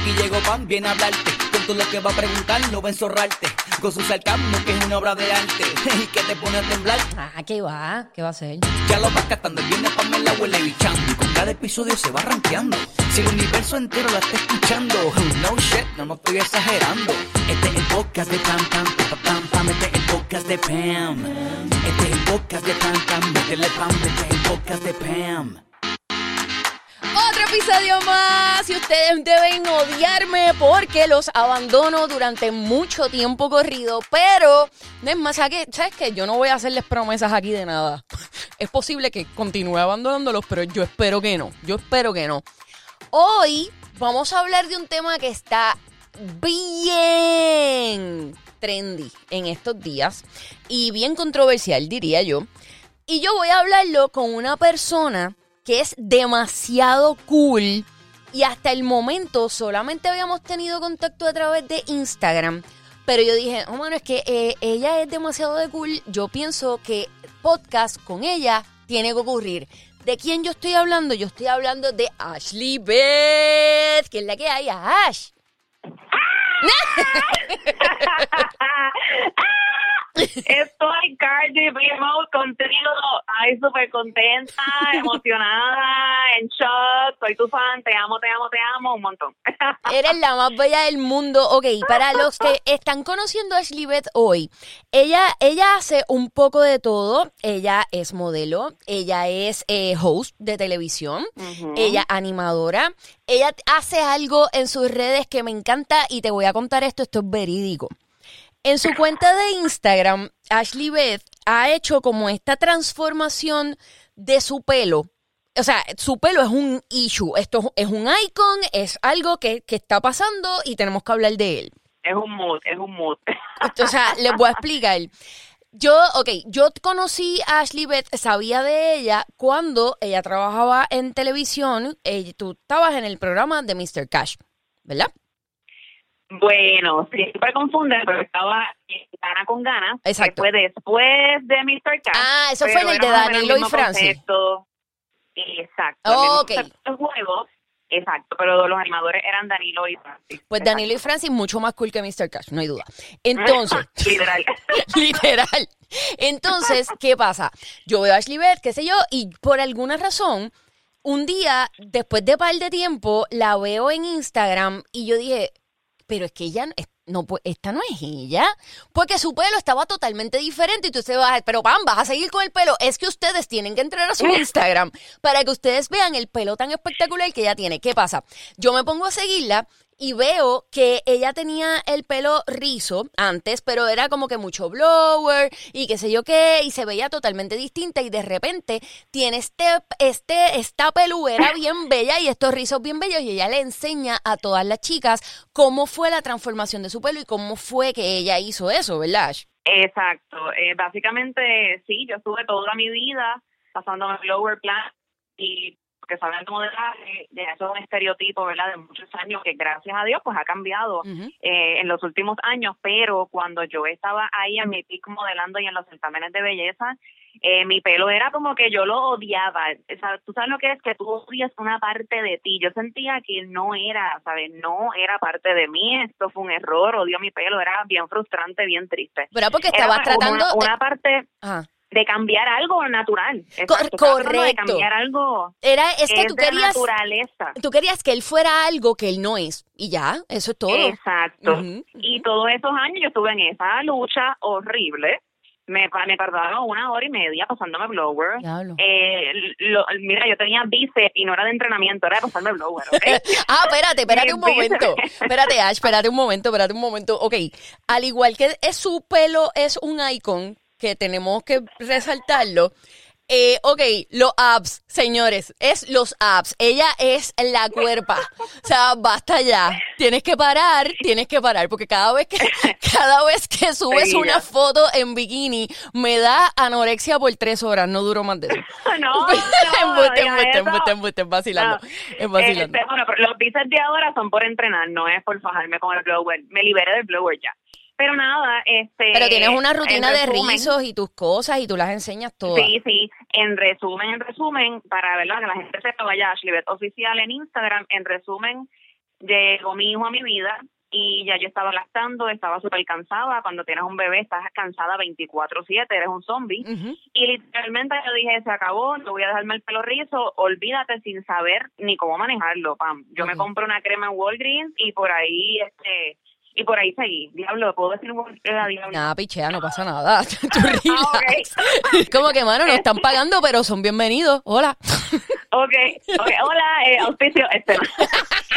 Aquí llegó Pan, viene a hablarte. Con todo lo que va a preguntar, no va a enzorrarte. Con su sarcasmo, que es una obra de arte. Y que te pone a temblar. Ah, ¿qué va? ¿Qué va a hacer? Ya lo vas catando, el viernes Pamela huele bichando. Y con cada episodio se va rankeando. Si el universo entero la está escuchando. No shit, no me estoy exagerando. Este es el podcast de Pam Pam, pam Pam Pam. Este es el podcast de Pam. Este es el podcast de Pam Pam. Métele Pam, este es el podcast de Pam. Otro episodio más y ustedes deben odiarme porque los abandono durante mucho tiempo corrido, pero no es más, ¿sabes qué? Yo no voy a hacerles promesas aquí de nada. Es posible que continúe abandonándolos, pero yo espero que no, yo espero que no. Hoy vamos a hablar de un tema que está bien trendy en estos días y bien controversial, diría yo. Y yo voy a hablarlo con una persona que es demasiado cool y hasta el momento solamente habíamos tenido contacto a través de Instagram. Pero yo dije, oh, mano, es que eh, ella es demasiado de cool. Yo pienso que podcast con ella tiene que ocurrir. ¿De quién yo estoy hablando? Yo estoy hablando de Ashley Beth, que es la que hay, Ash. Estoy Cardi B contigo. Ay, súper contenta, emocionada, en shock. Soy tu fan, te amo, te amo, te amo, un montón. Eres la más bella del mundo. Ok, para los que están conociendo a Ashley Beth hoy, ella, ella hace un poco de todo. Ella es modelo, ella es eh, host de televisión, ella animadora. Ella hace algo en sus redes que me encanta y te voy a contar esto, esto es verídico. En su cuenta de Instagram, Ashley Beth ha hecho como esta transformación de su pelo. O sea, su pelo es un issue. Esto es un icon, es algo que, que está pasando y tenemos que hablar de él. Es un mood, es un mood. O sea, les voy a explicar. Yo, ok, yo conocí a Ashley Beth, sabía de ella cuando ella trabajaba en televisión. eh, tú estabas en el programa de Mr. Cash, ¿verdad? Bueno, siempre confunden, pero estaba Gana con Gana. que Exacto. fue después de Mr. Cash. Ah, eso fue en el de Danilo y Francis. concepto. Exacto. Oh, ok. juego. Exacto, pero los animadores eran Danilo y Francis. Pues Danilo y Francis mucho más cool que Mr. Cash, no hay duda. Entonces, Literal. literal. Entonces, ¿qué pasa? Yo veo a Ashley Beth, qué sé yo, y por alguna razón, un día, después de par de tiempo, la veo en Instagram y yo dije, pero es que ella no, pues esta no es ella, porque su pelo estaba totalmente diferente y tú se vas, pero Pam, vas a seguir con el pelo. Es que ustedes tienen que entrar a su Instagram para que ustedes vean el pelo tan espectacular que ella tiene. ¿Qué pasa? Yo me pongo a seguirla y veo que ella tenía el pelo rizo antes, pero era como que mucho blower y qué sé yo qué, y se veía totalmente distinta y de repente tiene este, este, esta peluera bien bella y estos rizos bien bellos y ella le enseña a todas las chicas cómo fue la transformación de su pelo y cómo fue que ella hizo eso, ¿verdad? Exacto. Eh, básicamente, sí, yo estuve toda mi vida pasándome blower plan y que saben de modelaje, de eso es un estereotipo, ¿verdad? De muchos años que gracias a Dios pues ha cambiado eh, en los últimos años, pero cuando yo estaba ahí en mi pico modelando y en los certámenes de belleza, eh, mi pelo era como que yo lo odiaba. O sea, tú sabes lo que es que tú odias una parte de ti. Yo sentía que no era, ¿sabes? No era parte de mí. Esto fue un error. Odio mi pelo. Era bien frustrante, bien triste. ¿Verdad? Porque estabas tratando una, de- parte Ajá. De cambiar algo natural. Co- Exacto, estaba tratando De correcto. cambiar algo Era, es que es tú de querías, naturaleza. tú querías que él fuera algo que él no es. Y ya, eso es todo. Exacto. Y todos esos años yo estuve en esa lucha horrible. Me, me tardaba una hora y media pasándome blower. Eh, lo- mira, yo tenía bíceps y no era de entrenamiento, era de pasarme blower. ¿ok? Ah, espérate, espérate un momento. Espérate, Ash, espérate un momento, espérate un momento. Ok, al igual que es su pelo es un icon que tenemos que resaltarlo. Eh, ok, los abs, señores, es los abs. Ella es la cuerpa. O sea, basta ya. Tienes que parar, tienes que parar, porque cada vez que, cada vez que subes una foto en bikini, me da anorexia por tres horas, no duro más de eso. no, vacilando. Este, bueno, pero los bíceps de ahora son por entrenar, no es por fajarme con el blower. Me liberé del blower ya. Pero nada, este... Pero tienes una rutina de resumen, rizos y tus cosas y tú las enseñas todas. Sí, sí. En resumen, en resumen, para ¿verdad? que la gente sepa, vaya a Ashley Oficial en Instagram, en resumen, llegó mi hijo a mi vida y ya yo estaba lactando, estaba súper cansada. Cuando tienes un bebé estás cansada 24/7, eres un zombie. Y literalmente yo dije, se acabó, no voy a dejarme el pelo rizo, olvídate sin saber ni cómo manejarlo, pam. Yo me Ok. compré una crema en Walgreens y por ahí, este, y por ahí seguí. Diablo, ¿puedo decir la diablo? Nada, pichea, no pasa nada. Tú Ah. Como que, mano, nos están pagando, pero son bienvenidos. Hola. Ok, ok, hola, eh, auspicio, este.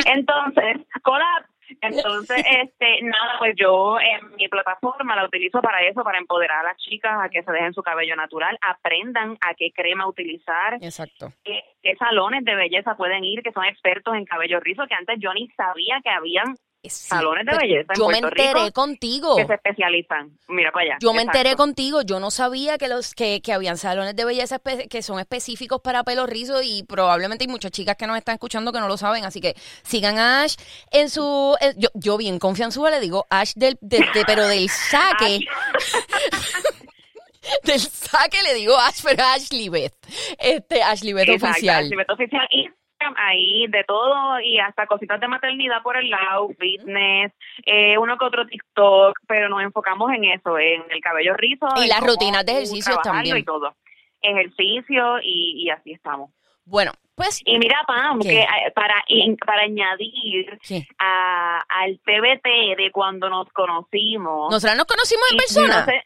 Entonces, hola, entonces, este, nada, pues yo en mi plataforma la utilizo para eso, para empoderar a las chicas a que se dejen su cabello natural, aprendan a qué crema utilizar, Exacto. qué, qué salones de belleza pueden ir, que son expertos en cabello rizo, que antes yo ni sabía que habían Sí, Salones de pues, belleza en Yo me enteré Rico contigo. que se especializan. Mira para allá. Yo me enteré contigo, yo no sabía que los que, que habían salones de belleza que son específicos para pelo rizo y probablemente hay muchas chicas que nos están escuchando que no lo saben, así que sigan a Ash en su yo, yo bien confianzuda le digo Ash del de- de- pero del saque del saque le digo Ash, pero Ashley Beth. Este Ashley Beth Exacto, oficial. Ashley Beth oficial. Instagram, ahí de todo y hasta cositas de maternidad por el lado, fitness, eh, uno que otro TikTok, pero nos enfocamos en eso, en el cabello rizo. Y las rutinas de trabajarlo también. Y todo. Ejercicio y, y así estamos. Bueno, pues Y mira, Pam, ¿Qué? que eh, para, para añadir a, al TBT de cuando nos conocimos. nosotras nos conocimos en persona. no sé-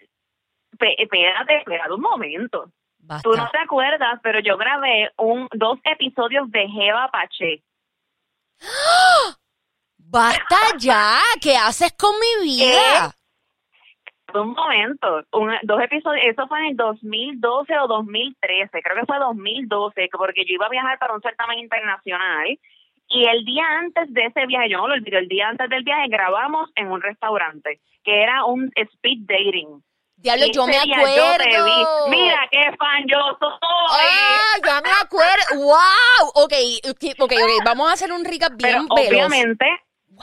espérate, espérate un momento. Basta. Tú no te acuerdas, pero yo grabé un dos episodios de Jeva Pache. Basta ya, ¿qué haces con mi vida? Un momento, un- dos episodios, eso fue en el 2012 o 2013, creo que fue 2012, porque yo iba a viajar para un certamen internacional y el día antes de ese viaje, yo no lo olvido, el día antes del viaje grabamos en un restaurante que era un speed dating. Diablo, yo me yo acuerdo. Mira qué fan yo soy. Ah, ya me acuerdo. ¡Wow! Ok, ok, ok. Vamos a hacer un recap Pero bien veloz. obviamente,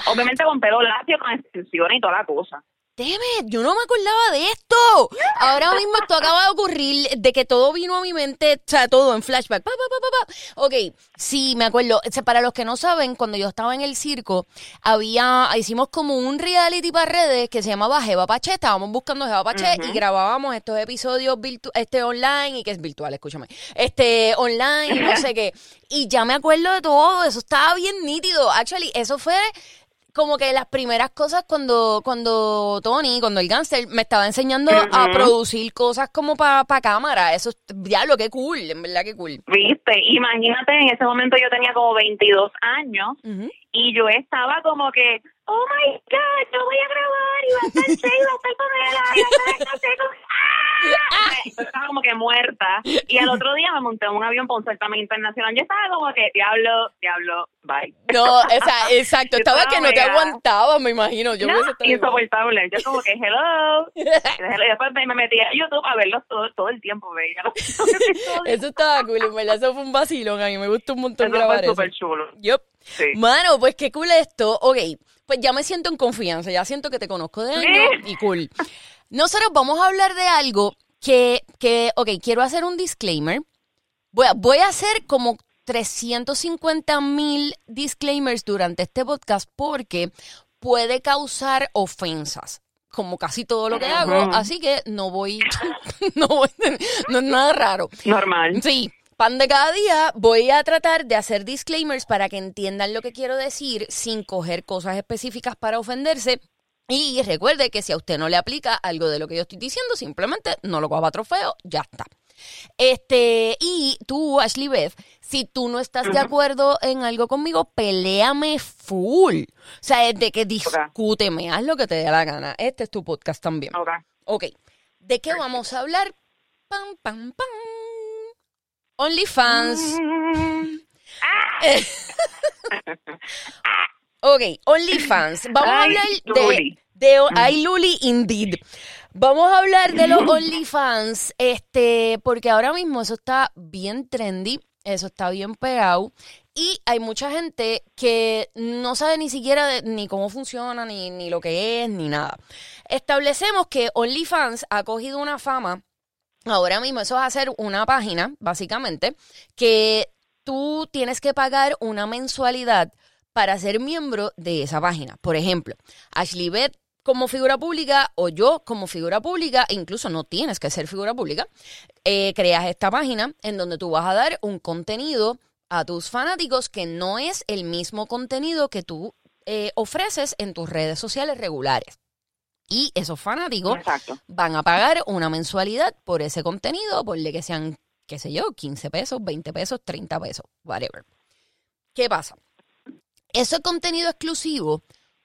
obviamente con pelo lacio, con extensiones y toda la cosa. Damn it, yo no me acordaba de esto. Ahora mismo esto acaba de ocurrir de que todo vino a mi mente, o sea, todo en flashback. Pa, pa, pa, pa, pa. Ok, sí, me acuerdo. O sea, para los que no saben, cuando yo estaba en el circo, había, hicimos como un reality para redes que se llamaba Jeva Pache. Estábamos buscando Jeva Pache y grabábamos estos episodios virtu este online y que es virtual, escúchame. Este, online, y no sé qué. Y ya me acuerdo de todo, eso estaba bien nítido. Actually, eso fue como que las primeras cosas cuando cuando Tony, cuando el gánster me estaba enseñando a producir cosas como para cámara. Eso es, diablo, qué cool, en verdad qué cool. Viste, imagínate, en ese momento yo tenía como 22 años y yo estaba como que, oh my God, yo voy a grabar y va a estar Shay, va a estar con él, va a estar no sé, como- ¡Ah! Yo estaba como que muerta y al otro día me monté en un avión para un certamen internacional. Yo estaba como que, diablo, diablo, bye. No, o sea, exacto, estaba estaba que no te aguantabas, me imagino. Yo No, insoportable. Yo como que, hello. Y después me me metí a YouTube a verlos todo, todo el tiempo, veía. Eso estaba cool, en verdad, eso fue un vacilón. A mí me gustó un montón Eso grabar fue eso. súper chulo. Yup. Sí. Mano, pues qué cool esto. Ok, pues ya me siento en confianza, ya siento que te conozco de años y cool. Nosotros vamos a hablar de algo que, que, ok, quiero hacer un disclaimer. Voy a, voy a hacer como 350 mil disclaimers durante este podcast porque puede causar ofensas. Como casi todo lo que hago, así que no voy, no voy, no es nada raro. Normal. Sí, pan de cada día. Voy a tratar de hacer disclaimers para que entiendan lo que quiero decir sin coger cosas específicas para ofenderse. Y recuerde que si a usted no le aplica algo de lo que yo estoy diciendo, simplemente no lo coja trofeo, ya está. Este, y tú, Ashley Beth, si tú no estás de acuerdo en algo conmigo, peléame full. O sea, es de que discúteme, haz lo que te dé la gana. Este es tu podcast también. Ok. Ok, ¿de qué vamos a hablar? Pam, pam, pam. OnlyFans. Mm, Ok, OnlyFans. Vamos a hablar de, de Ay Luli Indeed. Vamos a hablar de los OnlyFans, este, porque ahora mismo eso está bien trendy, eso está bien pegado. Y hay mucha gente que no sabe ni siquiera de- ni cómo funciona, ni, ni lo que es, ni nada. Establecemos que OnlyFans ha cogido una fama Ahora mismo eso es hacer una página, básicamente, que tú tienes que pagar una mensualidad para ser miembro de esa página. Por ejemplo, Ashley Beth como figura pública o yo como figura pública, incluso no tienes que ser figura pública, eh, creas esta página en donde tú vas a dar un contenido a tus fanáticos que no es el mismo contenido que tú eh, ofreces en tus redes sociales regulares. Y esos fanáticos Exacto. van a pagar una mensualidad por ese contenido, por que sean, qué sé yo, 15 pesos, 20 pesos, 30 pesos, whatever. ¿Qué pasa? Ese contenido exclusivo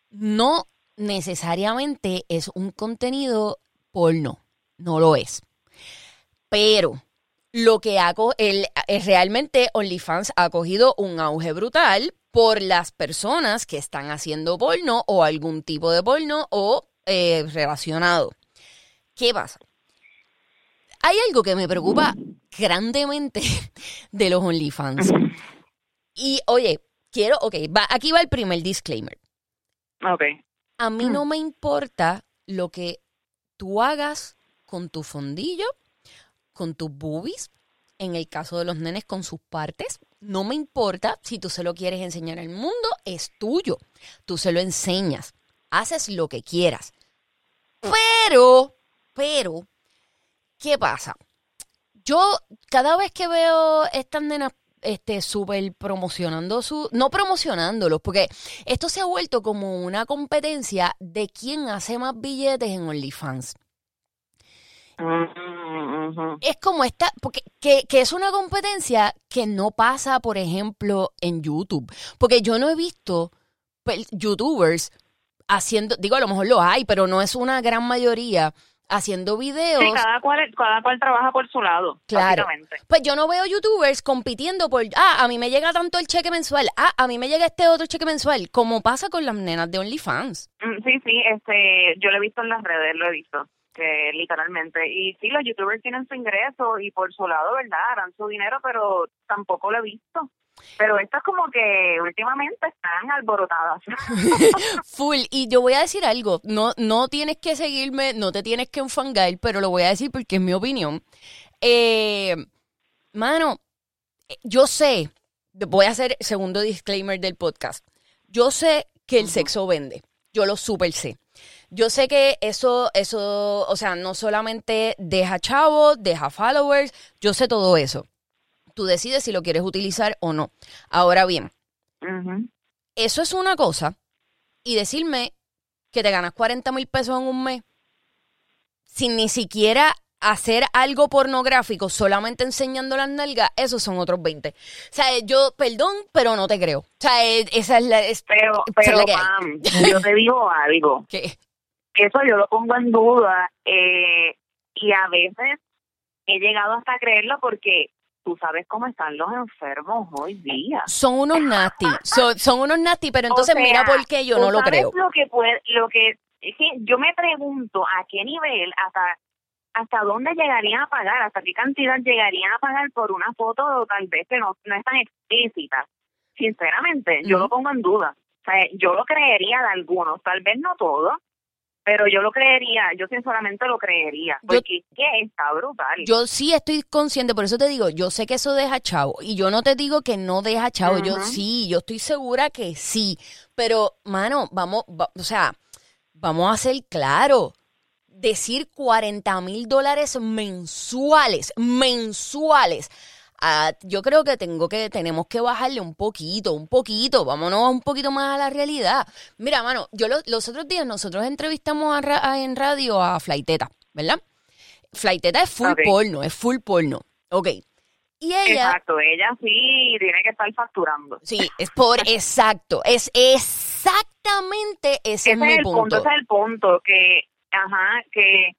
no necesariamente es un contenido porno, no lo es. Pero lo que hago, el, es realmente OnlyFans ha cogido un auge brutal por las personas que están haciendo porno o algún tipo de porno o eh, relacionado. ¿Qué pasa? Hay algo que me preocupa grandemente de los OnlyFans. Y oye, quiero, ok, va, aquí va el primer disclaimer. Ok. A mí no me importa lo que tú hagas con tu fondillo, con tus boobies, en el caso de los nenes con sus partes. No me importa si tú se lo quieres enseñar al mundo, es tuyo. Tú se lo enseñas, haces lo que quieras. Pero, pero, ¿qué pasa? Yo cada vez que veo estas nenas este súper promocionando su no promocionándolos porque esto se ha vuelto como una competencia de quién hace más billetes en OnlyFans Mm, es como esta porque que, que es una competencia que no pasa por ejemplo en YouTube porque yo no he visto pel- youtubers haciendo digo a lo mejor lo hay pero no es una gran mayoría haciendo videos Sí, cada cual, cada cual trabaja por su lado, Claro. Pues yo no veo youtubers compitiendo por, ah, a mí me llega tanto el cheque mensual, ah, a mí me llega este otro cheque mensual, como pasa con las nenas de OnlyFans. Mm, Sí, sí, este, yo lo he visto en las redes, lo he visto, que literalmente. Y sí, los youtubers tienen su ingreso y por su lado, ¿verdad? Harán su dinero, pero tampoco lo he visto. Pero estas como que últimamente están alborotadas. Full. Y yo voy a decir algo, no, no tienes que seguirme, no te tienes que enfangar, pero lo voy a decir porque es mi opinión. Eh, mano, eh, yo sé, voy a hacer segundo disclaimer del podcast. Yo sé que el sexo vende. Yo lo super sé. Yo sé que eso, eso, o sea, no solamente deja chavos, deja followers, yo sé todo eso. Tú decides si lo quieres utilizar o no. Ahora bien, eso es una cosa y decirme que te ganas 40 mil pesos en un mes sin ni siquiera hacer algo pornográfico, solamente enseñando las nalgas, esos son otros 20. O sea, yo, perdón, pero no te creo. O sea, eh, esa es la... es- Pero, pero. Pam, yo te digo algo. que eso yo lo pongo en duda eh, y a veces he llegado hasta creerlo porque tú sabes cómo están los enfermos hoy día. son unos nasty. Son, son unos nasty, pero entonces O sea, mira por qué yo ¿tú no lo sabes creo. Lo que puede, lo que es que yo me pregunto a qué nivel, hasta hasta dónde llegarían a pagar, hasta qué cantidad llegarían a pagar por una foto tal vez que no, no es tan explícita. Sinceramente, yo lo pongo en duda. O sea, yo lo creería de algunos, tal vez no todo, pero yo lo creería, yo sinceramente lo creería, Yo- porque es que está brutal. Yo sí estoy consciente, por eso te digo, yo sé que eso deja chavo. Y yo no te digo que no deja chavo. Yo sí, yo estoy segura que sí. Pero, mano, vamos, va- o sea, vamos a ser claros. Decir 40 mil dólares mensuales, mensuales. Ah, yo creo que tengo que, tenemos que bajarle un poquito, un poquito, vámonos un poquito más a la realidad. Mira, mano, yo lo- los otros días nosotros entrevistamos a ra- a- en radio a Flaiteta, ¿verdad? Flaiteta es full porno, es full porno. Ok. Y ella, Exacto, ella sí tiene que estar facturando. sí, es por exacto, es exactamente ese, ese es mi el punto. punto. ese es el punto que ajá que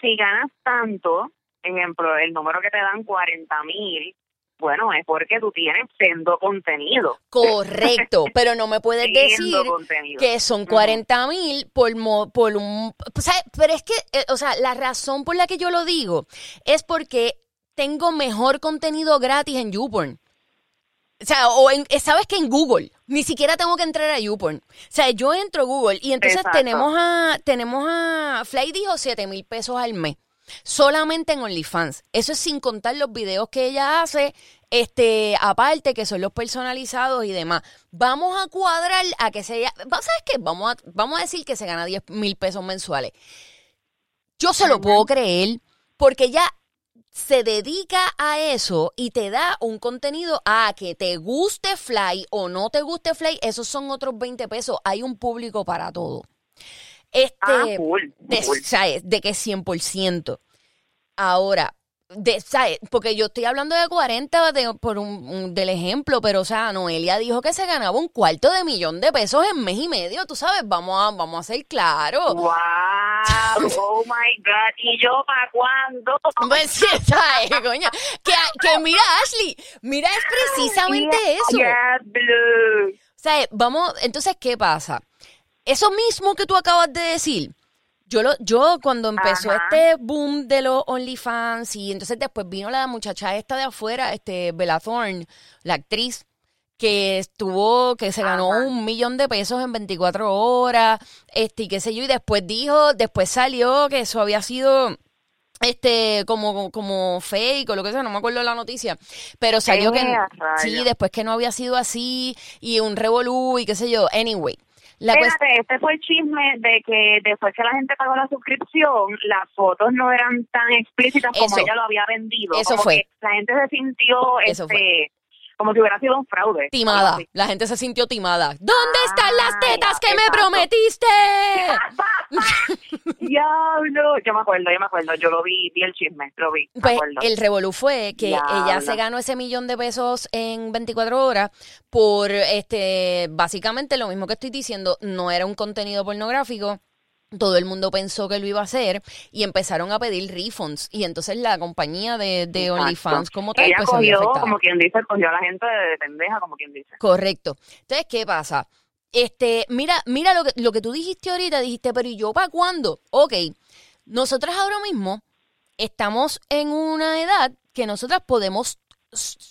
si ganas tanto ejemplo el número que te dan 40 mil bueno es porque tú tienes sendo contenido Correcto, pero no me puedes decir contenido que son 40 mil por, mo- por un... o sea, pero es que, eh, o sea, la razón por la que yo lo digo es porque tengo mejor contenido gratis en YouPorn. O sea, o en, eh, sabes que en Google, ni siquiera tengo que entrar a YouPorn. O sea, yo entro a Google y entonces Exacto. tenemos a, tenemos a, Fly dijo 7 mil pesos al mes. Solamente en OnlyFans. Eso es sin contar los videos que ella hace este, aparte que son los personalizados y demás. Vamos a cuadrar a que sea, ¿sabes qué? Vamos a, vamos a decir que se gana 10 mil pesos mensuales. Yo se lo puedo creer porque ya se dedica a eso y te da un contenido a que te guste Fly o no te guste Fly, esos son otros 20 pesos. Hay un público para todo. Este, Ah, cool, de, cool. ¿sabes? de que 100%. Ahora, de, ¿sabes? porque yo estoy hablando de 40 de- por un, un- del ejemplo, pero o sea, Noelia dijo que se ganaba un cuarto de millón de pesos en mes y medio, tú sabes, vamos a, vamos a ser claros. Wow, oh my God. ¿Y yo para cuándo? Pues sí, ¿sabes, coño? Que, que mira, Ashley, mira, es precisamente eso. Yeah, blue. O sea, vamos, entonces, ¿qué pasa? Eso mismo que tú acabas de decir, yo lo, yo cuando empezó Ajá. este boom de los OnlyFans y entonces después vino la muchacha esta de afuera, este Bella Thorne, la actriz, que estuvo, que se ganó Ajá. un millón de pesos en 24 horas, este, y qué sé yo, y después dijo, después salió que eso había sido este como como fake o lo que sea, no me acuerdo la noticia, pero salió que sí, después que no había sido así y un revolú y qué sé yo. Anyway, la Espérate, este fue el chisme de que después que la gente pagó la suscripción, las fotos no eran tan explícitas como Eso. ella lo había vendido. Eso Como fue. que la gente se sintió Eso este, como si hubiera sido un fraude. timada, la gente se sintió timada. ¿Dónde están las tetas que me prometiste? Diablo, yo me acuerdo, yo me acuerdo, yo lo vi, vi el chisme, lo vi, me Pues acuerdo. el revolú fue que ella se ganó ese millón de pesos en 24 horas por este básicamente lo mismo que estoy diciendo, no era un contenido pornográfico. Todo el mundo pensó que lo iba a hacer y empezaron a pedir refunds. Y entonces la compañía de. OnlyFans como tal, Ella pues cogió, como quien dice, cogió a la gente de pendeja, como quien dice. Correcto. Entonces, ¿qué pasa? Este, mira, mira lo que, lo que tú dijiste ahorita, dijiste, pero ¿y yo para cuándo? Ok, nosotras ahora mismo estamos en una edad que nosotras podemos,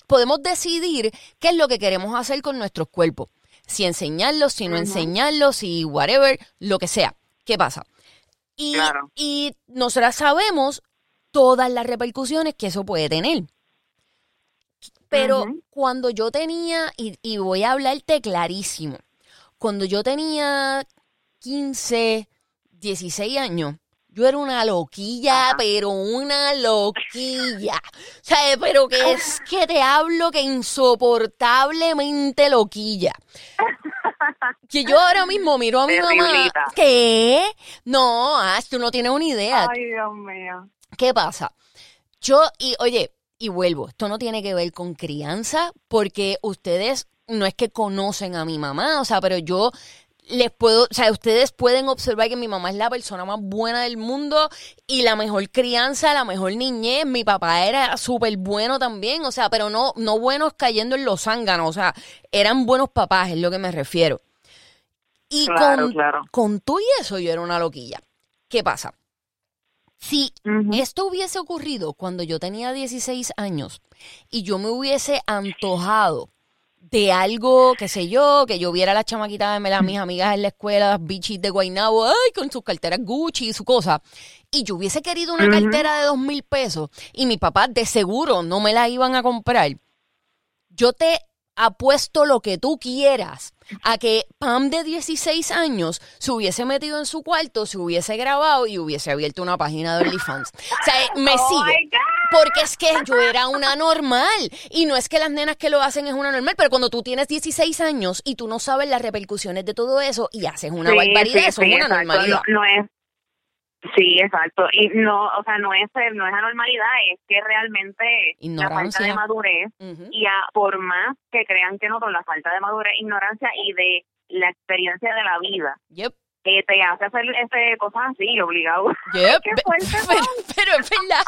podemos decidir qué es lo que queremos hacer con nuestros cuerpos. Si enseñarlos, si no enseñarlos, si whatever, lo que sea. ¿Qué pasa? Y, Claro. y nosotras sabemos todas las repercusiones que eso puede tener. Pero cuando yo tenía, y, y voy a hablarte clarísimo, cuando yo tenía 15, 16 años, yo era una loquilla, pero una loquilla. O sea, pero que es que te hablo que insoportablemente loquilla. Que yo ahora mismo miro a mi mamá. ¿Qué? No, Ash, tú no tienes una idea. Ay, Dios mío. ¿Qué pasa? Yo, y oye, y vuelvo, esto no tiene que ver con crianza, porque ustedes no es que conocen a mi mamá, o sea, pero yo les puedo, o sea, ustedes pueden observar que mi mamá es la persona más buena del mundo y la mejor crianza, la mejor niñez. Mi papá era súper bueno también, o sea, pero no, no buenos cayendo en los zánganos, o sea, eran buenos papás, es lo que me refiero. Y Claro, con, claro. con todo y eso yo era una loquilla. ¿Qué pasa? Si esto hubiese ocurrido cuando yo tenía 16 años y yo me hubiese antojado de algo, qué sé yo, que yo viera a las chamaquitas de las mis amigas en la escuela, las bichis de Guaynabo, ay, con sus carteras Gucci y su cosa, y yo hubiese querido una cartera de dos mil pesos y mi papá de seguro no me la iban a comprar, yo te apuesto lo que tú quieras a que Pam de 16 años se hubiese metido en su cuarto, se hubiese grabado y hubiese abierto una página de OnlyFans. O sea, me Oh sigue. Porque es que yo era una normal. Y no es que las nenas que lo hacen es una normal, pero cuando tú tienes 16 años y tú no sabes las repercusiones de todo eso y haces una Sí, barbaridad, sí, eso es una exacto. normalidad. No, no es. Sí, exacto. Y no, o sea, no es, no es anormalidad, es que realmente la falta de madurez y a, por más que crean que no, por la falta de madurez, ignorancia y de la experiencia de la vida, Yep. que te hace hacer este, cosas así, obligado. Yep. Fuerte, pero, pero es verdad,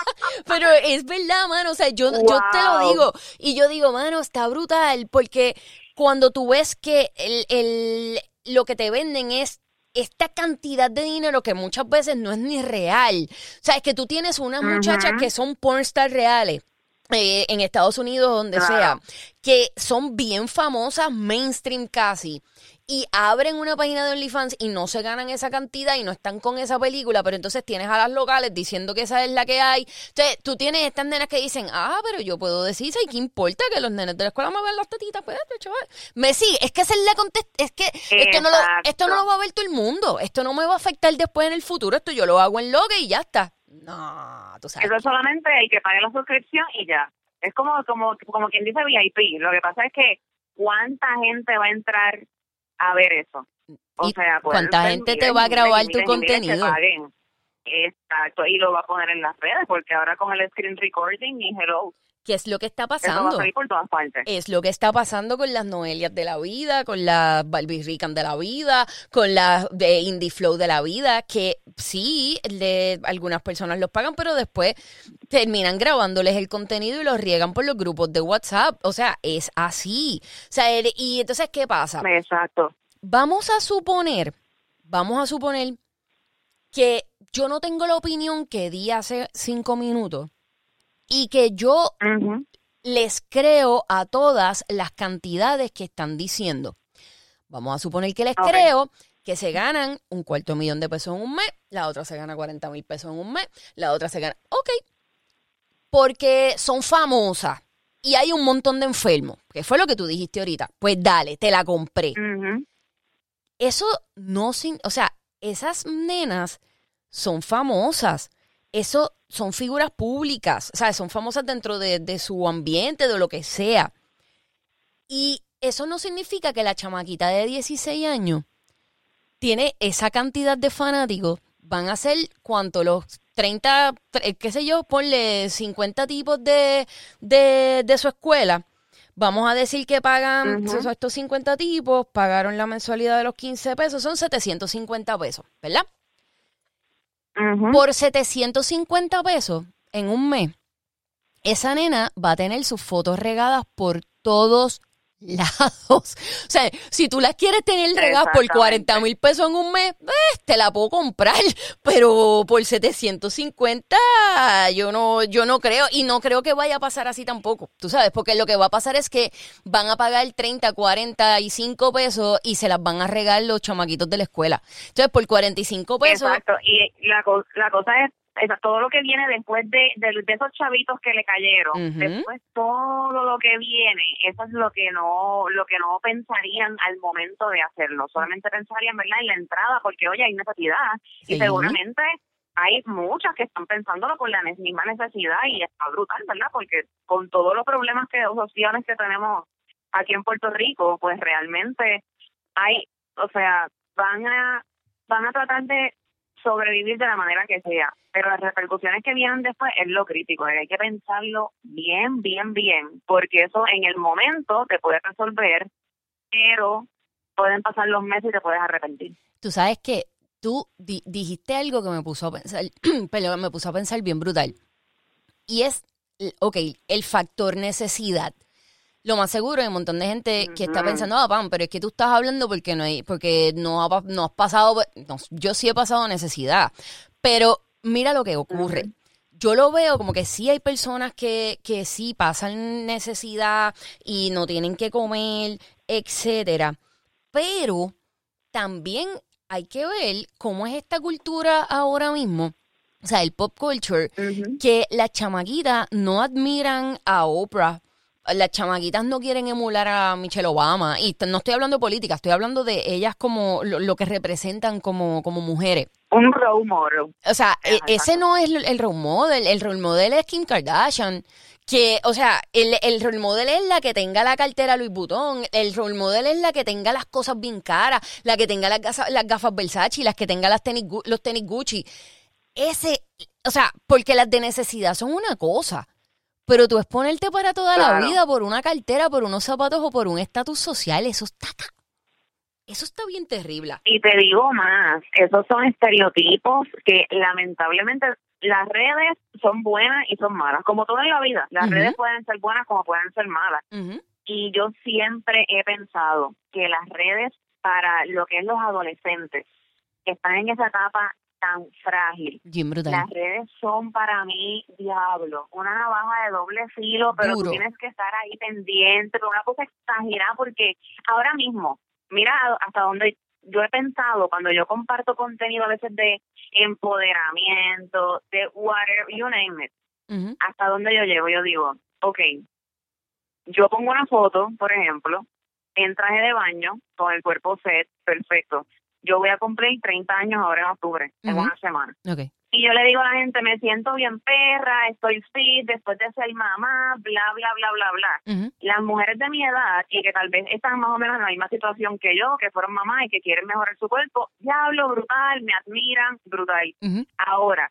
pero es verdad, mano. O sea, yo, yo te lo digo y yo digo, mano, está brutal porque cuando tú ves que el, el, lo que te venden es esta cantidad de dinero que muchas veces no es ni real. O sea, es que tú tienes unas muchachas que son pornstar reales eh, en Estados Unidos, donde Claro. sea, que son bien famosas, mainstream casi, y abren una página de OnlyFans y no se ganan esa cantidad y no están con esa película, pero entonces tienes a las locales diciendo que esa es la que hay. Entonces, tú tienes estas nenas que dicen, ah, pero yo puedo decir, ¿y qué importa que los nenes de la escuela me vean las tetitas? Pues, chaval. Me sigue, es que es la contest es que esto no, lo, esto no lo va a ver todo el mundo, esto no me va a afectar después en el futuro, esto yo lo hago en logue y ya está. No, tú sabes. Eso es solamente el que pague la suscripción y ya. Es como, como, como quien dice VIP. Lo que pasa es que cuánta gente va a entrar a ver eso. O ¿Y sea, cuánta gente te va a grabar tu contenido? Exacto, y lo va a poner en las redes, porque ahora con el screen recording y hello, ¿Qué es lo que está eso va a pasando? por todas partes. Es lo que está pasando con las Noelias de la vida, con las Barbie Rican de la vida, con las de Indie Flow de la vida, que sí, le- algunas personas los pagan, pero después terminan grabándoles el contenido y los riegan por los grupos de WhatsApp. O sea, es así. O sea, el- y entonces, ¿qué pasa? Exacto. Vamos a suponer, vamos a suponer que yo no tengo la opinión que di hace cinco minutos y que yo les creo a todas las cantidades que están diciendo. Vamos a suponer que les creo que se ganan un cuarto millón de pesos en un mes, la otra se gana 40 mil pesos en un mes, la otra se gana... Ok, porque son famosas y hay un montón de enfermos, que fue lo que tú dijiste ahorita. Pues dale, te la compré. Eso no sin, o sea, esas nenas son famosas. Eso son figuras públicas, o sea, son famosas dentro de, de su ambiente, de lo que sea. Y eso no significa que la chamaquita de 16 años tiene esa cantidad de fanáticos. Van a ser, ¿cuánto? Los 30, tre- qué sé yo, ponle 50 tipos de, de, de su escuela. Vamos a decir que pagan, estos 50 tipos, pagaron la mensualidad de los 15 pesos, son 750 pesos, ¿verdad? Ujú. Por 750 pesos en un mes, esa nena va a tener sus fotos regadas por todos lados. O sea, si tú las quieres tener regadas por 40 mil pesos en un mes, eh, te la puedo comprar, pero por 750 yo no, yo no creo y no creo que vaya a pasar así tampoco, tú sabes, porque lo que va a pasar es que van a pagar 30, 45 pesos y se las van a regalar los chamaquitos de la escuela. Entonces, por 45 pesos... Exacto, y la, la cosa es, esa- todo lo que viene después de, de, de esos chavitos que le cayeron, después todo lo que viene, eso es lo que no lo que no pensarían al momento de hacerlo, solamente pensarían, ¿verdad?, en la entrada, porque oye, hay necesidad, Sí. y seguramente hay muchas que están pensándolo por la misma necesidad y está brutal, ¿verdad?, porque con todos los problemas que sociales que tenemos aquí en Puerto Rico, pues realmente hay, o sea, van a van a tratar de sobrevivir de la manera que sea, pero las repercusiones que vienen después es lo crítico, hay que pensarlo bien, bien, bien, porque eso en el momento te puede resolver, pero pueden pasar los meses y te puedes arrepentir. Tú sabes que tú di- dijiste algo que me puso a pensar, perdón, me puso a pensar bien brutal. Y es, ok, el factor necesidad. Lo más seguro hay un montón de gente que está pensando, ah, Pam, pero es que tú estás hablando porque no hay, porque no, ha pa- no has pasado, no, yo sí he pasado necesidad. Pero mira lo que ocurre. Yo lo veo como que sí hay personas que, que sí pasan necesidad y no tienen que comer, etcétera. Pero también hay que ver cómo es esta cultura ahora mismo. O sea, el pop culture, que las chamaquitas no admiran a Oprah. Las chamaquitas no quieren emular a Michelle Obama. Y no estoy hablando de política, estoy hablando de ellas como lo, lo que representan como, como mujeres. Un role model. O sea, Ajá, e- ese no es el, role model. El role model es Kim Kardashian. Que, o sea, el, el role model es la que tenga la cartera Louis Vuitton. El role model es la que tenga las cosas bien caras. La que tenga las gafas, las gafas Versace. Las que tenga las tenis, los tenis Gucci. Ese, o sea, porque las de necesidad son una cosa. Pero tú exponerte para toda la vida por una cartera, por unos zapatos o por un estatus social, eso está Eso está bien terrible. Y te digo más, esos son estereotipos que lamentablemente las redes son buenas y son malas, como todo en la vida. Las redes pueden ser buenas como pueden ser malas. Y yo siempre he pensado que las redes para lo que es los adolescentes que están en esa etapa tan frágil. Bien brutal. Las redes son para mí, diablo, una navaja de doble filo, pero tú tienes que estar ahí pendiente, pero una cosa exagerada, porque ahora mismo, mira hasta dónde yo he pensado cuando yo comparto contenido a veces de empoderamiento, de whatever, you name it, hasta dónde yo llego, yo digo, ok, yo pongo una foto, por ejemplo, en traje de baño, con el cuerpo set, perfecto. Yo voy a cumplir 30 años ahora en octubre, en una semana. Y yo le digo a la gente, me siento bien perra, estoy fit después de ser mamá, bla, bla, bla, bla, bla. Las mujeres de mi edad y que tal vez están más o menos en la misma situación que yo, que fueron mamás y que quieren mejorar su cuerpo, diablo, brutal, me admiran, brutal. Ahora,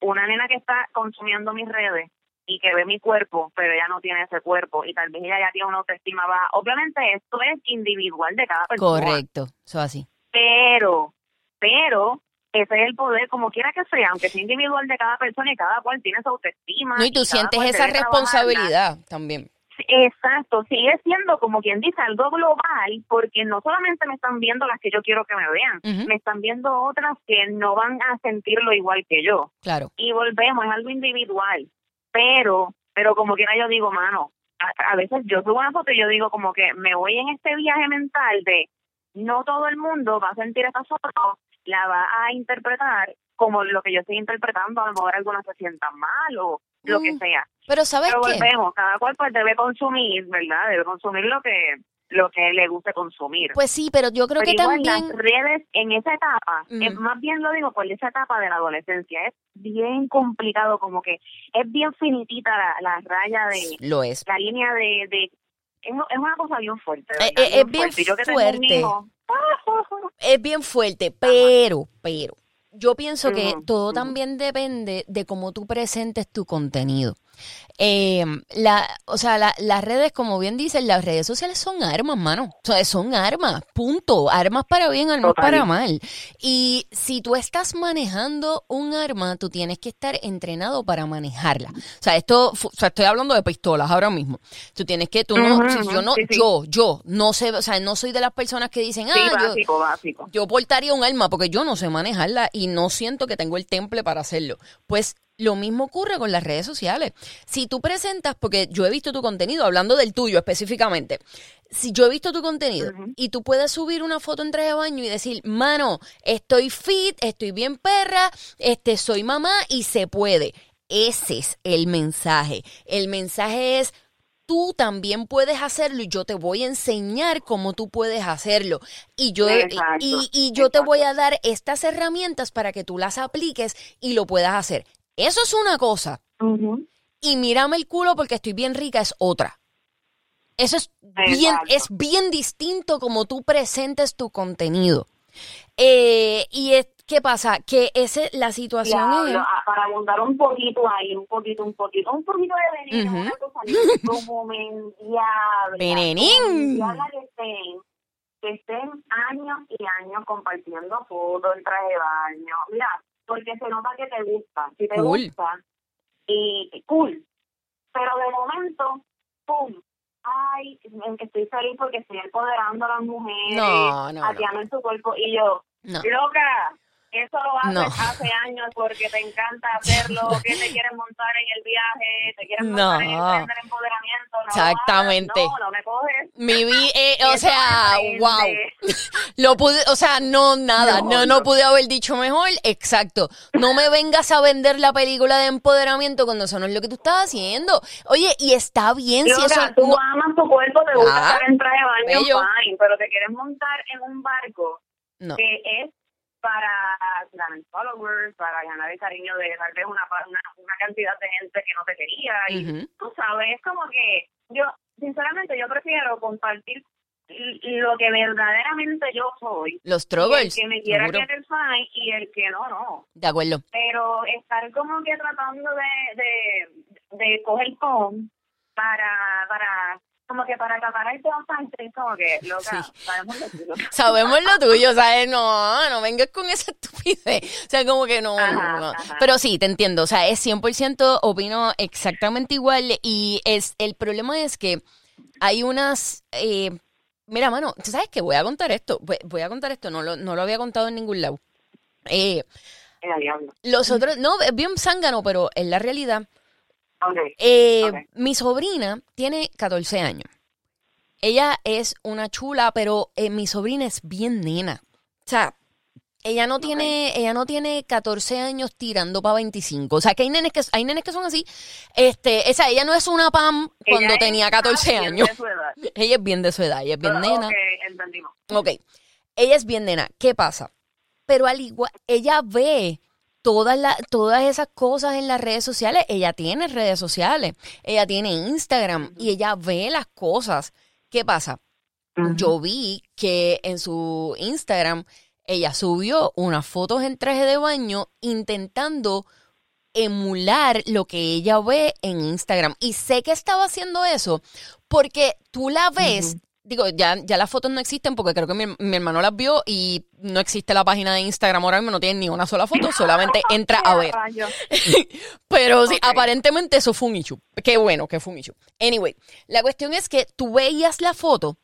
una nena que está consumiendo mis redes y que ve mi cuerpo, pero ella no tiene ese cuerpo y tal vez ella ya tiene una autoestima baja. Obviamente esto es individual de cada persona. Correcto. Eso así. Pero, pero, ese es el poder, como quiera que sea, aunque sea individual de cada persona y cada cual tiene su autoestima. No, y tú sientes esa trabajarla. responsabilidad también. Exacto, sigue siendo como quien dice algo global, porque no solamente me están viendo las que yo quiero que me vean, me están viendo otras que no van a sentirlo igual que yo. Claro. Y volvemos, es algo individual. Pero, pero como quiera yo digo, mano, a, a veces yo subo una foto y yo digo como que me voy en este viaje mental de no todo el mundo va a sentir esta foto, la va a interpretar como lo que yo estoy interpretando, a lo mejor algunos se sientan mal o lo que Mm. sea. Pero ¿sabes Pero qué? volvemos, cada cual pues debe consumir, ¿verdad? Debe consumir lo que lo que le guste consumir. Pues sí, pero yo creo Pero que igual también... las redes en esa etapa, Ujú. es, más bien lo digo por esa etapa de la adolescencia, es bien complicado, como que es bien finitita la, la raya de, Lo es. la línea de, de es, es una cosa bien fuerte. Eh, eh, es bien fuerte. Y yo que tengo un fuerte. hijo, Es bien fuerte, pero, pero, yo pienso que todo también depende de cómo tú presentes tu contenido. Eh, la, o sea, la- las redes, como bien dicen, las redes sociales son armas, mano. O sea, son armas, punto. Armas para bien, armas Total. para mal. Y si tú estás manejando un arma, tú tienes que estar entrenado para manejarla. O sea, esto, fu- o sea, estoy hablando de pistolas ahora mismo. Tú tienes que, tú no, si yo no, sí, sí. yo, yo, no sé, o sea, no soy de las personas que dicen, Sí, ah, yo, básico. yo portaría un arma porque yo no sé manejarla y no siento que tengo el temple para hacerlo. Pues lo mismo ocurre con las redes sociales. Si tú presentas, porque yo he visto tu contenido, hablando del tuyo específicamente, si yo he visto tu contenido y tú puedes subir una foto en traje de baño y decir, mano, estoy fit, estoy bien perra, este, soy mamá y se puede. Ese es el mensaje. El mensaje es, tú también puedes hacerlo y yo te voy a enseñar cómo tú puedes hacerlo. Y yo, Exacto, y, y yo te voy a dar estas herramientas para que tú las apliques y lo puedas hacer. Eso es una cosa. Y mírame el culo porque estoy bien rica es otra. Eso es bien, es bien distinto como tú presentes tu contenido. Eh, y es, ¿qué pasa? Que ese, la situación es... Ah, para abundar un poquito ahí, un poquito, un poquito, un poquito de veneno, una cosa como me endiabla, Venenín. que estén, que estén años y años compartiendo fotos en traje de baño. Mira, porque se nota que te gusta, si te Cool. gusta, y y cool. Pero de momento, pum, ay, que estoy feliz porque estoy empoderando a las mujeres, No, no, no. en su cuerpo, y yo, No. Loca, eso lo haces No. hace años porque te encanta hacerlo, que te quieren montar en el viaje, te quieren No. montar en el del empoderamiento. No Exactamente. No, no me coges. Mi vi, eh, o sea, wow. Lo pude, o sea, no, nada, no, No, pude haber dicho mejor, exacto. No me vengas a vender la película de empoderamiento cuando eso no es lo que tú estás haciendo. Oye, y está bien si eso tú no- amas tu cuerpo, te gusta Ah, estar en traje de baño, fine, pero te quieres montar en un barco no. que es para ganar followers, para ganar el cariño de tal vez una, una, una cantidad de gente que no te quería. Y Ujú. tú sabes, es como que yo, sinceramente, yo prefiero compartir lo que verdaderamente yo soy. Los Y el que me quiera seguro. querer fine y el que no, no. De acuerdo. Pero estar como que tratando de, de, de coger con para, para, como que para acaparar el bastante, es como que, loca, Sí. sabemos lo tuyo. Sabemos lo tuyo, ¿sabes? No, no vengas con esa estupidez. O sea, como que no, Ajá, no, ajá. Pero sí, te entiendo. O sea, es 100% opino exactamente igual. Y es el problema es que hay unas... eh, mira, mano, ¿tú sabes qué? Voy a contar esto. Voy, voy a contar esto. No lo, no lo había contado en ningún lado. Eh, Eh, los otros, no, es bien zángano, pero es la realidad. Eh. Mi sobrina tiene 14 años. Ella es una chula, pero eh, mi sobrina es bien nena. O sea, ella no tiene, ella no tiene 14 años tirando para 25. O sea, que hay nenes que hay nenes que son así. Este, esa, ella no es una Pam cuando Ella es tenía 14 bien años. de su edad. Ella es bien de su edad, ella es bien nena. ok, entendimos. Ok, ella es bien nena. ¿Qué pasa? Pero al igual, ella ve todas, la- todas esas cosas en las redes sociales. Ella tiene redes sociales, ella tiene Instagram y ella ve las cosas. ¿Qué pasa? Yo vi que en su Instagram ella subió unas fotos en traje de baño intentando emular lo que ella ve en Instagram. Y sé que estaba haciendo eso porque tú la ves, digo, ya, ya las fotos no existen porque creo que mi, mi hermano las vio y no existe la página de Instagram ahora mismo, no tiene ni una sola foto, solamente entra a ver. Pero sí, aparentemente eso fue un issue. Qué bueno que fue un issue. Anyway, la cuestión es que tú veías la foto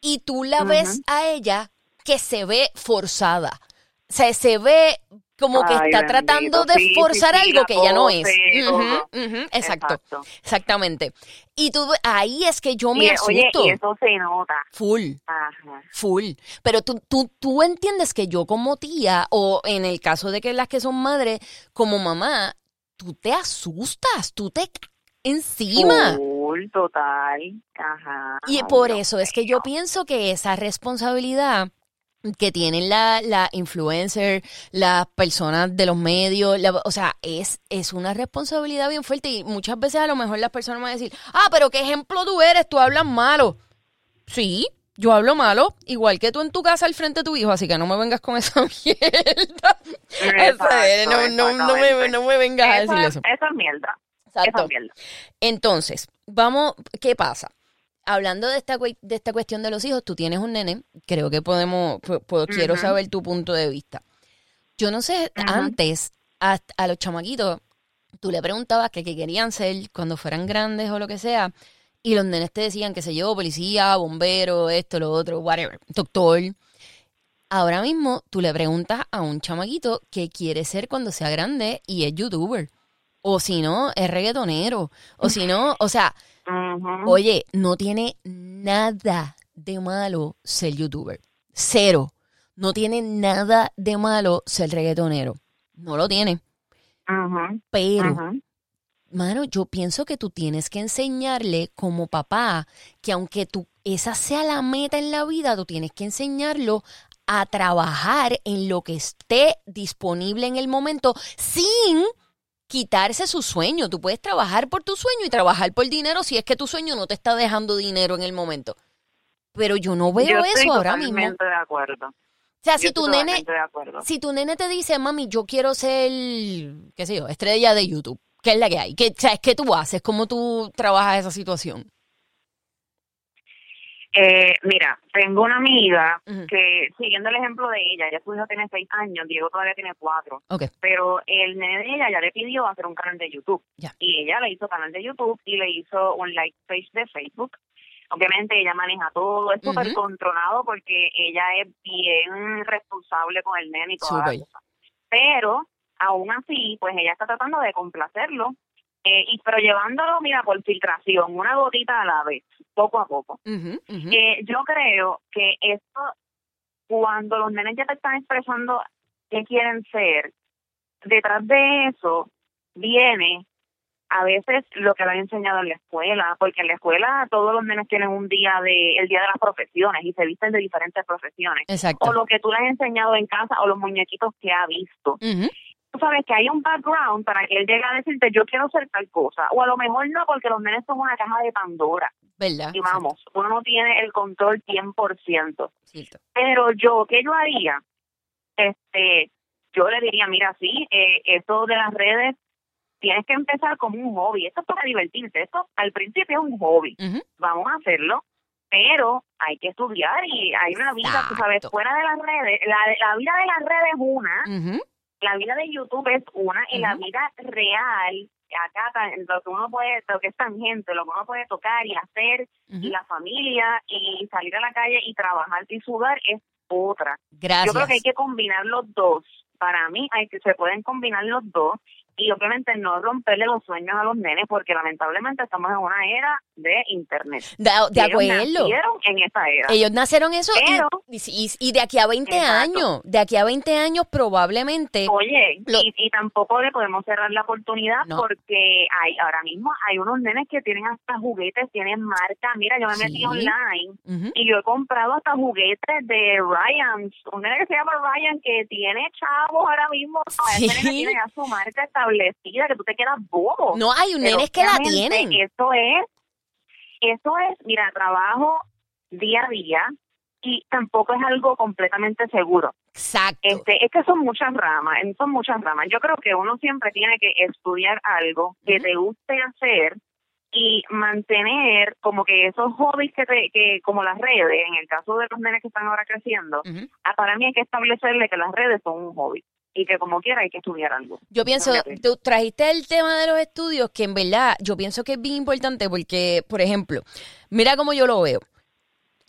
y tú la ves a ella que se ve forzada. O sea, se ve como que Ay, está bendito. tratando de Sí, forzar sí, algo que ella no es. exacto, Exacto. exactamente. Y tú, ahí es que yo me Y, oye, asusto. y eso se nota. Full. Ajá. Full. Pero tú, tú, tú entiendes que yo como tía, o en el caso de que las que son madres, como mamá, tú te asustas, tú te encima. Full, total. Ajá. Y por eso es que yo pienso que esa responsabilidad que tienen la, la influencer, las personas de los medios, la- o sea, es, es una responsabilidad bien fuerte y muchas veces a lo mejor las personas van a decir, ah, pero qué ejemplo tú eres, tú hablas malo. Sí, yo hablo malo, igual que tú en tu casa al frente de tu hijo, así que no me vengas con esa mierda. Exacto, Esa, no, no, no, me, exactamente. no me vengas a decir es- eso. Eso es mierda. Eso Exacto. es mierda. Entonces, vamos, ¿qué pasa? Hablando de esta, de esta cuestión de los hijos, tú tienes un nene, creo que podemos, puedo- quiero saber tu punto de vista. Yo no sé, antes a, a los chamaquitos, tú le preguntabas que qué querían ser cuando fueran grandes o lo que sea, y los nenes te decían, qué sé yo, policía, bombero, esto, lo otro, whatever, doctor. Ahora mismo tú le preguntas a un chamaquito qué quiere ser cuando sea grande y es youtuber. O si no, es reggaetonero. O si no, o sea, Oye, no tiene nada de malo ser youtuber. Cero. No tiene nada de malo ser reggaetonero. No lo tiene. Ujú, Pero, ujú. mano, yo pienso que tú tienes que enseñarle como papá que aunque tú, esa sea la meta en la vida, tú tienes que enseñarlo a trabajar en lo que esté disponible en el momento sin quitarse su sueño. Tú puedes trabajar por tu sueño y trabajar por dinero si es que tu sueño no te está dejando dinero en el momento. Pero yo no veo Yo eso estoy ahora mismo. totalmente de acuerdo. O sea, Yo si tu nene, si tu nene te dice, mami, yo quiero ser, qué sé yo, estrella de YouTube, ¿qué es la que hay? ¿Qué, o sea, ¿qué tú haces? ¿Cómo tú trabajas esa situación? Eh, mira, tengo una amiga que, siguiendo el ejemplo de ella, ya su hijo tiene seis años, Diego todavía tiene cuatro, Ok, pero el nene de ella ya le pidió hacer un canal de YouTube. Y ella le hizo canal de YouTube y le hizo un like page de Facebook. Obviamente ella maneja todo, es súper Ujú. controlado porque ella es bien responsable con el nene y toda la cosa. Pero, aún así, pues ella está tratando de complacerlo, eh, y pero llevándolo, mira, por filtración, una gotita a la vez, poco a poco. Eh, yo creo que esto, cuando los nenes ya te están expresando qué quieren ser, detrás de eso viene a veces lo que le han enseñado en la escuela, porque en la escuela todos los nenes tienen un día de, el día de las profesiones y se visten de diferentes profesiones. Exacto. O lo que tú le has enseñado en casa o los muñequitos que ha visto. Ujú. Tú sabes que hay un background para que él llegue a decirte yo quiero ser tal cosa. O a lo mejor no, porque los nenes son una caja de Pandora. ¿Verdad? Y vamos, uno no tiene el control 100%. Cierto. Pero yo, ¿qué yo haría? Este, yo le diría, mira, sí, eh, esto de las redes tienes que empezar como un hobby. Esto es para divertirte. Esto al principio es un hobby. Vamos a hacerlo, pero hay que estudiar y hay una vida, tú sabes, Exacto. fuera de las redes. La, la vida de las redes es una. La vida de YouTube es una y la vida real, acá lo que uno puede, lo que es tangente, lo que uno puede tocar y hacer, y la familia y salir a la calle y trabajar y sudar es otra. Gracias. Yo creo que hay que combinar los dos para mí hay que se pueden combinar los dos y obviamente no romperle los sueños a los nenes porque lamentablemente estamos en una era de internet. De, de Y ellos acuerdo. nacieron en esa era. Ellos nacieron eso y- Pero- y, y- y de aquí a 20 Exacto. años, de aquí a 20 años probablemente... Oye, Lo- y, y tampoco le podemos cerrar la oportunidad No. porque hay ahora mismo hay unos nenes que tienen hasta juguetes, tienen marcas. Mira, yo me metí online y yo he comprado hasta juguetes de Ryan, un nene que se llama Ryan que tiene chavos ahora mismo. Sí. Ese nene tiene ya su marca establecida que tú te quedas bobo. No, hay Pero nenes que la tienen. Esto es, esto es, mira, trabajo día a día y tampoco es algo completamente seguro. Exacto. Este, es que son muchas ramas, son muchas ramas. Yo creo que uno siempre tiene que estudiar algo que Ujú. te guste hacer y mantener como que esos hobbies que te, que como las redes, en el caso de los nenes que están ahora creciendo, ah, para mí hay que establecerle que las redes son un hobby y que como quiera hay que estudiar algo. Yo pienso, tú trajiste el tema de los estudios, que en verdad yo pienso que es bien importante porque, por ejemplo, mira cómo yo lo veo.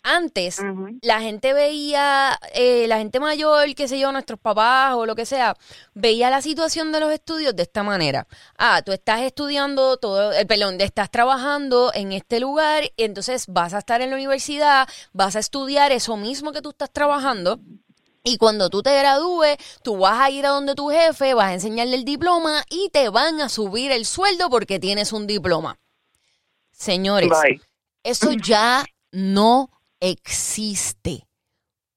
Antes, la gente veía, eh, la gente mayor, qué sé yo, nuestros papás o lo que sea, veía la situación de los estudios de esta manera. Ah, tú estás estudiando todo, eh, perdón, estás trabajando en este lugar, y entonces vas a estar en la universidad, vas a estudiar eso mismo que tú estás trabajando. Y cuando tú te gradúes, tú vas a ir a donde tu jefe, vas a enseñarle el diploma y te van a subir el sueldo porque tienes un diploma. Señores, Bye. eso ya no existe.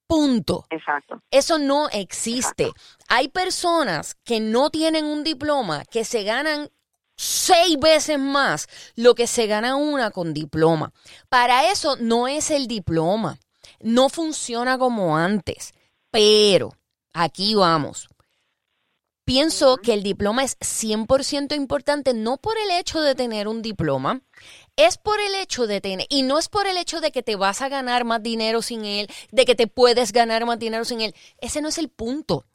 Punto. Exacto. Eso no existe. Hay personas que no tienen un diploma que se ganan seis veces más lo que se gana una con diploma. Para eso no es el diploma. No funciona como antes. Pero, aquí vamos. Pienso que el diploma es 100% importante, no por el hecho de tener un diploma, es por el hecho de tener, y no es por el hecho de que te vas a ganar más dinero sin él, de que te puedes ganar más dinero sin él. Ese no es el punto.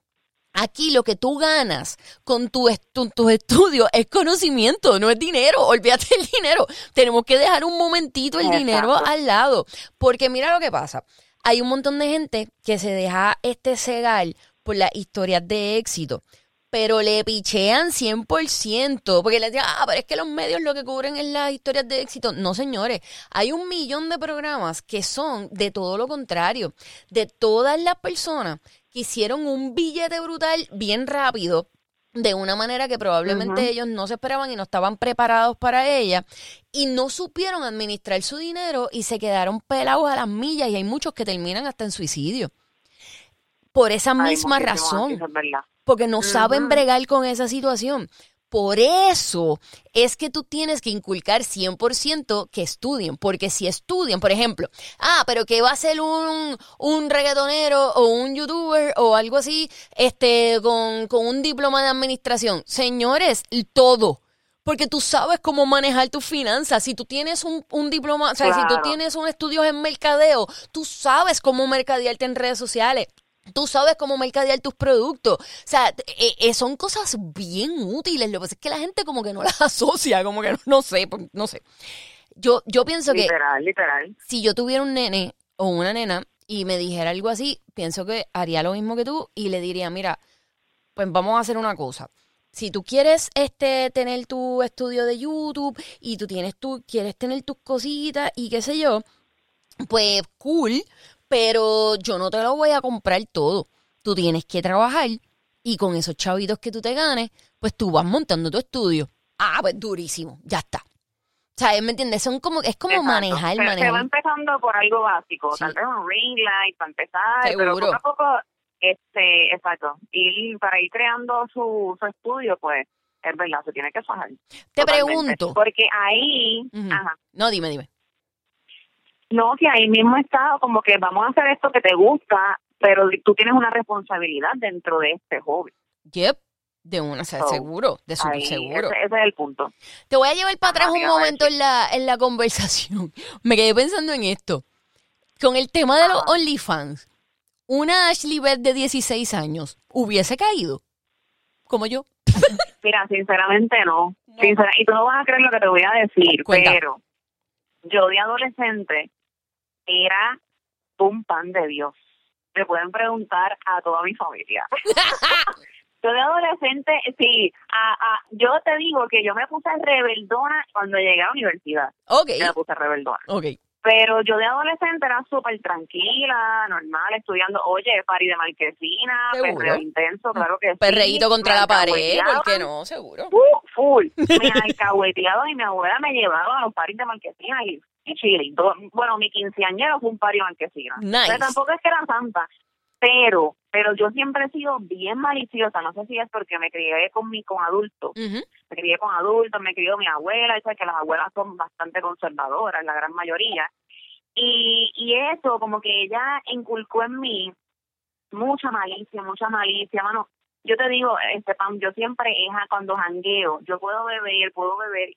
Aquí lo que tú ganas con tu est- tu- tus estudios es conocimiento, no es dinero. Olvídate del dinero. Tenemos que dejar un momentito el Exacto. dinero al lado. Porque mira lo que pasa. Hay un montón de gente que se deja este cegar por las historias de éxito. Pero le pichean 100%, porque le dicen, ah, pero es que los medios lo que cubren es las historias de éxito. No, señores, hay un millón de programas que son de todo lo contrario, de todas las personas que hicieron un billete brutal bien rápido, de una manera que probablemente ellos no se esperaban y no estaban preparados para ella, y no supieron administrar su dinero y se quedaron pelados a las millas, y hay muchos que terminan hasta en suicidio. Por esa Hay misma razón porque no saben bregar con esa situación. Por eso es que tú tienes que inculcar 100% que estudien, porque si estudian, por ejemplo, ah, pero que va a ser un, un reggaetonero o un youtuber o algo así, este, con, con un diploma de administración. Señores, todo. Porque tú sabes cómo manejar tus finanzas. Si tú tienes un, un diploma, o sea, si tú tienes un estudio en mercadeo, tú sabes cómo mercadearte en redes sociales. Tú sabes cómo mercadear tus productos. O sea, eh, eh, son cosas bien útiles. Lo que pasa es que la gente como que no las asocia, como que no, no sé, pues, no sé. Yo, yo pienso que Literal, literal. si yo tuviera un nene o una nena y me dijera algo así, pienso que haría lo mismo que tú y le diría, mira, pues vamos a hacer una cosa. Si tú quieres este tener tu estudio de YouTube y tú tienes tú quieres tener tus cositas y qué sé yo, pues cool, pero yo no te lo voy a comprar todo. Tú tienes que trabajar y con esos chavitos que tú te ganes, pues tú vas montando tu estudio. Ah, pues durísimo, ya está. O sea, ¿me entiendes? Son como, es como Exacto. manejar, Se- Se, manejar. va empezando por algo básico, Sí. tal vez un ring light para empezar, pero Seguro. poco a poco, este, exacto, y para ir creando su, su estudio, pues, es verdad, se tiene que fajar. Te Totalmente. pregunto. Porque ahí, ajá, No, dime, dime. No, que ahí mismo está como que vamos a hacer esto que te gusta, pero tú tienes una responsabilidad dentro de este hobby. Yep, de una, o sea, So, seguro, de Ahí, seguro. Ese, ese es el punto. Te voy a llevar para atrás un momento en la, en la conversación. Me quedé pensando en esto. Con el tema de los. OnlyFans, una Ashley Beth de 16 años hubiese caído, como yo. Mira, sinceramente no. Sincera- y tú no vas a creer lo que te voy a decir, Cuenta. pero yo de adolescente era un pan de Dios. me pueden preguntar a toda mi familia. yo de adolescente, sí, a, a, yo te digo que yo me puse rebeldona cuando llegué a la universidad. Ok. Me puse rebeldona. Ok. Pero yo de adolescente era súper tranquila, normal, estudiando, oye, pari de marquesina, perreo intenso, claro que sí. Perreíto contra Me la pared, ¿por qué no? Seguro. Uh, full. Me alcahueteaban y mi abuela me llevaba a los paris de marquesina y, y chilling. Todo- Bueno, mi quinceañero fue un pari de marquesina. Nice. Pero tampoco es que era santa. Pero, pero yo siempre he sido bien maliciosa. No sé si es porque me crié con mi, con adultos. Me crié con adultos, me crió mi abuela. Sabes que las abuelas son bastante conservadoras, la gran mayoría. Y, y eso, como que ella inculcó en mí mucha malicia, mucha malicia, mano. Yo te digo, este Pam, yo siempre es a cuando jangueo, yo puedo beber, puedo beber,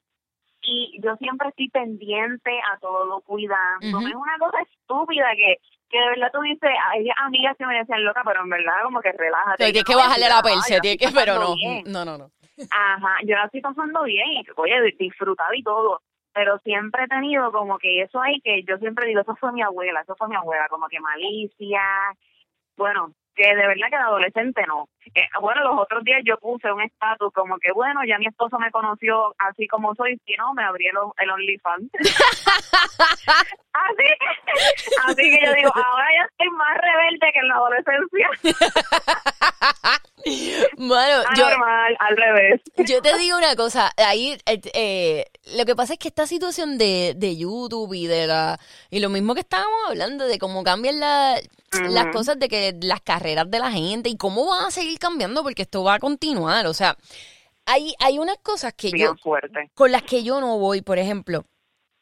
y yo siempre estoy pendiente a todo, cuidando. Es una cosa estúpida que, que de verdad tú dices, hay amigas que me decían loca, pero en verdad como que relájate. Tienes que no, bajarle la yo tienes que, pero no, bien. no, no, no. Ajá, yo la estoy pasando bien y, oye, disfrutado y todo, pero siempre he tenido como que eso ahí que yo siempre digo, eso fue mi abuela, eso fue mi abuela, como que malicia, bueno, que de verdad que de adolescente no. Eh, bueno, los otros días yo puse un estatus como que, bueno, ya mi esposo me conoció así como soy, si no, me abrí el, el OnlyFans. así, que, así que yo digo, ahora ya estoy más rebelde que en la adolescencia. Bueno, yo, Anormal, al revés. Yo te digo una cosa, ahí eh, eh, lo que pasa es que esta situación de, de YouTube y de la y lo mismo que estábamos hablando de cómo cambian la- las cosas de que las carreras de la gente y cómo van a seguir cambiando porque esto va a continuar, o sea, hay hay unas cosas que yo fuerte. con las que yo no voy, por ejemplo,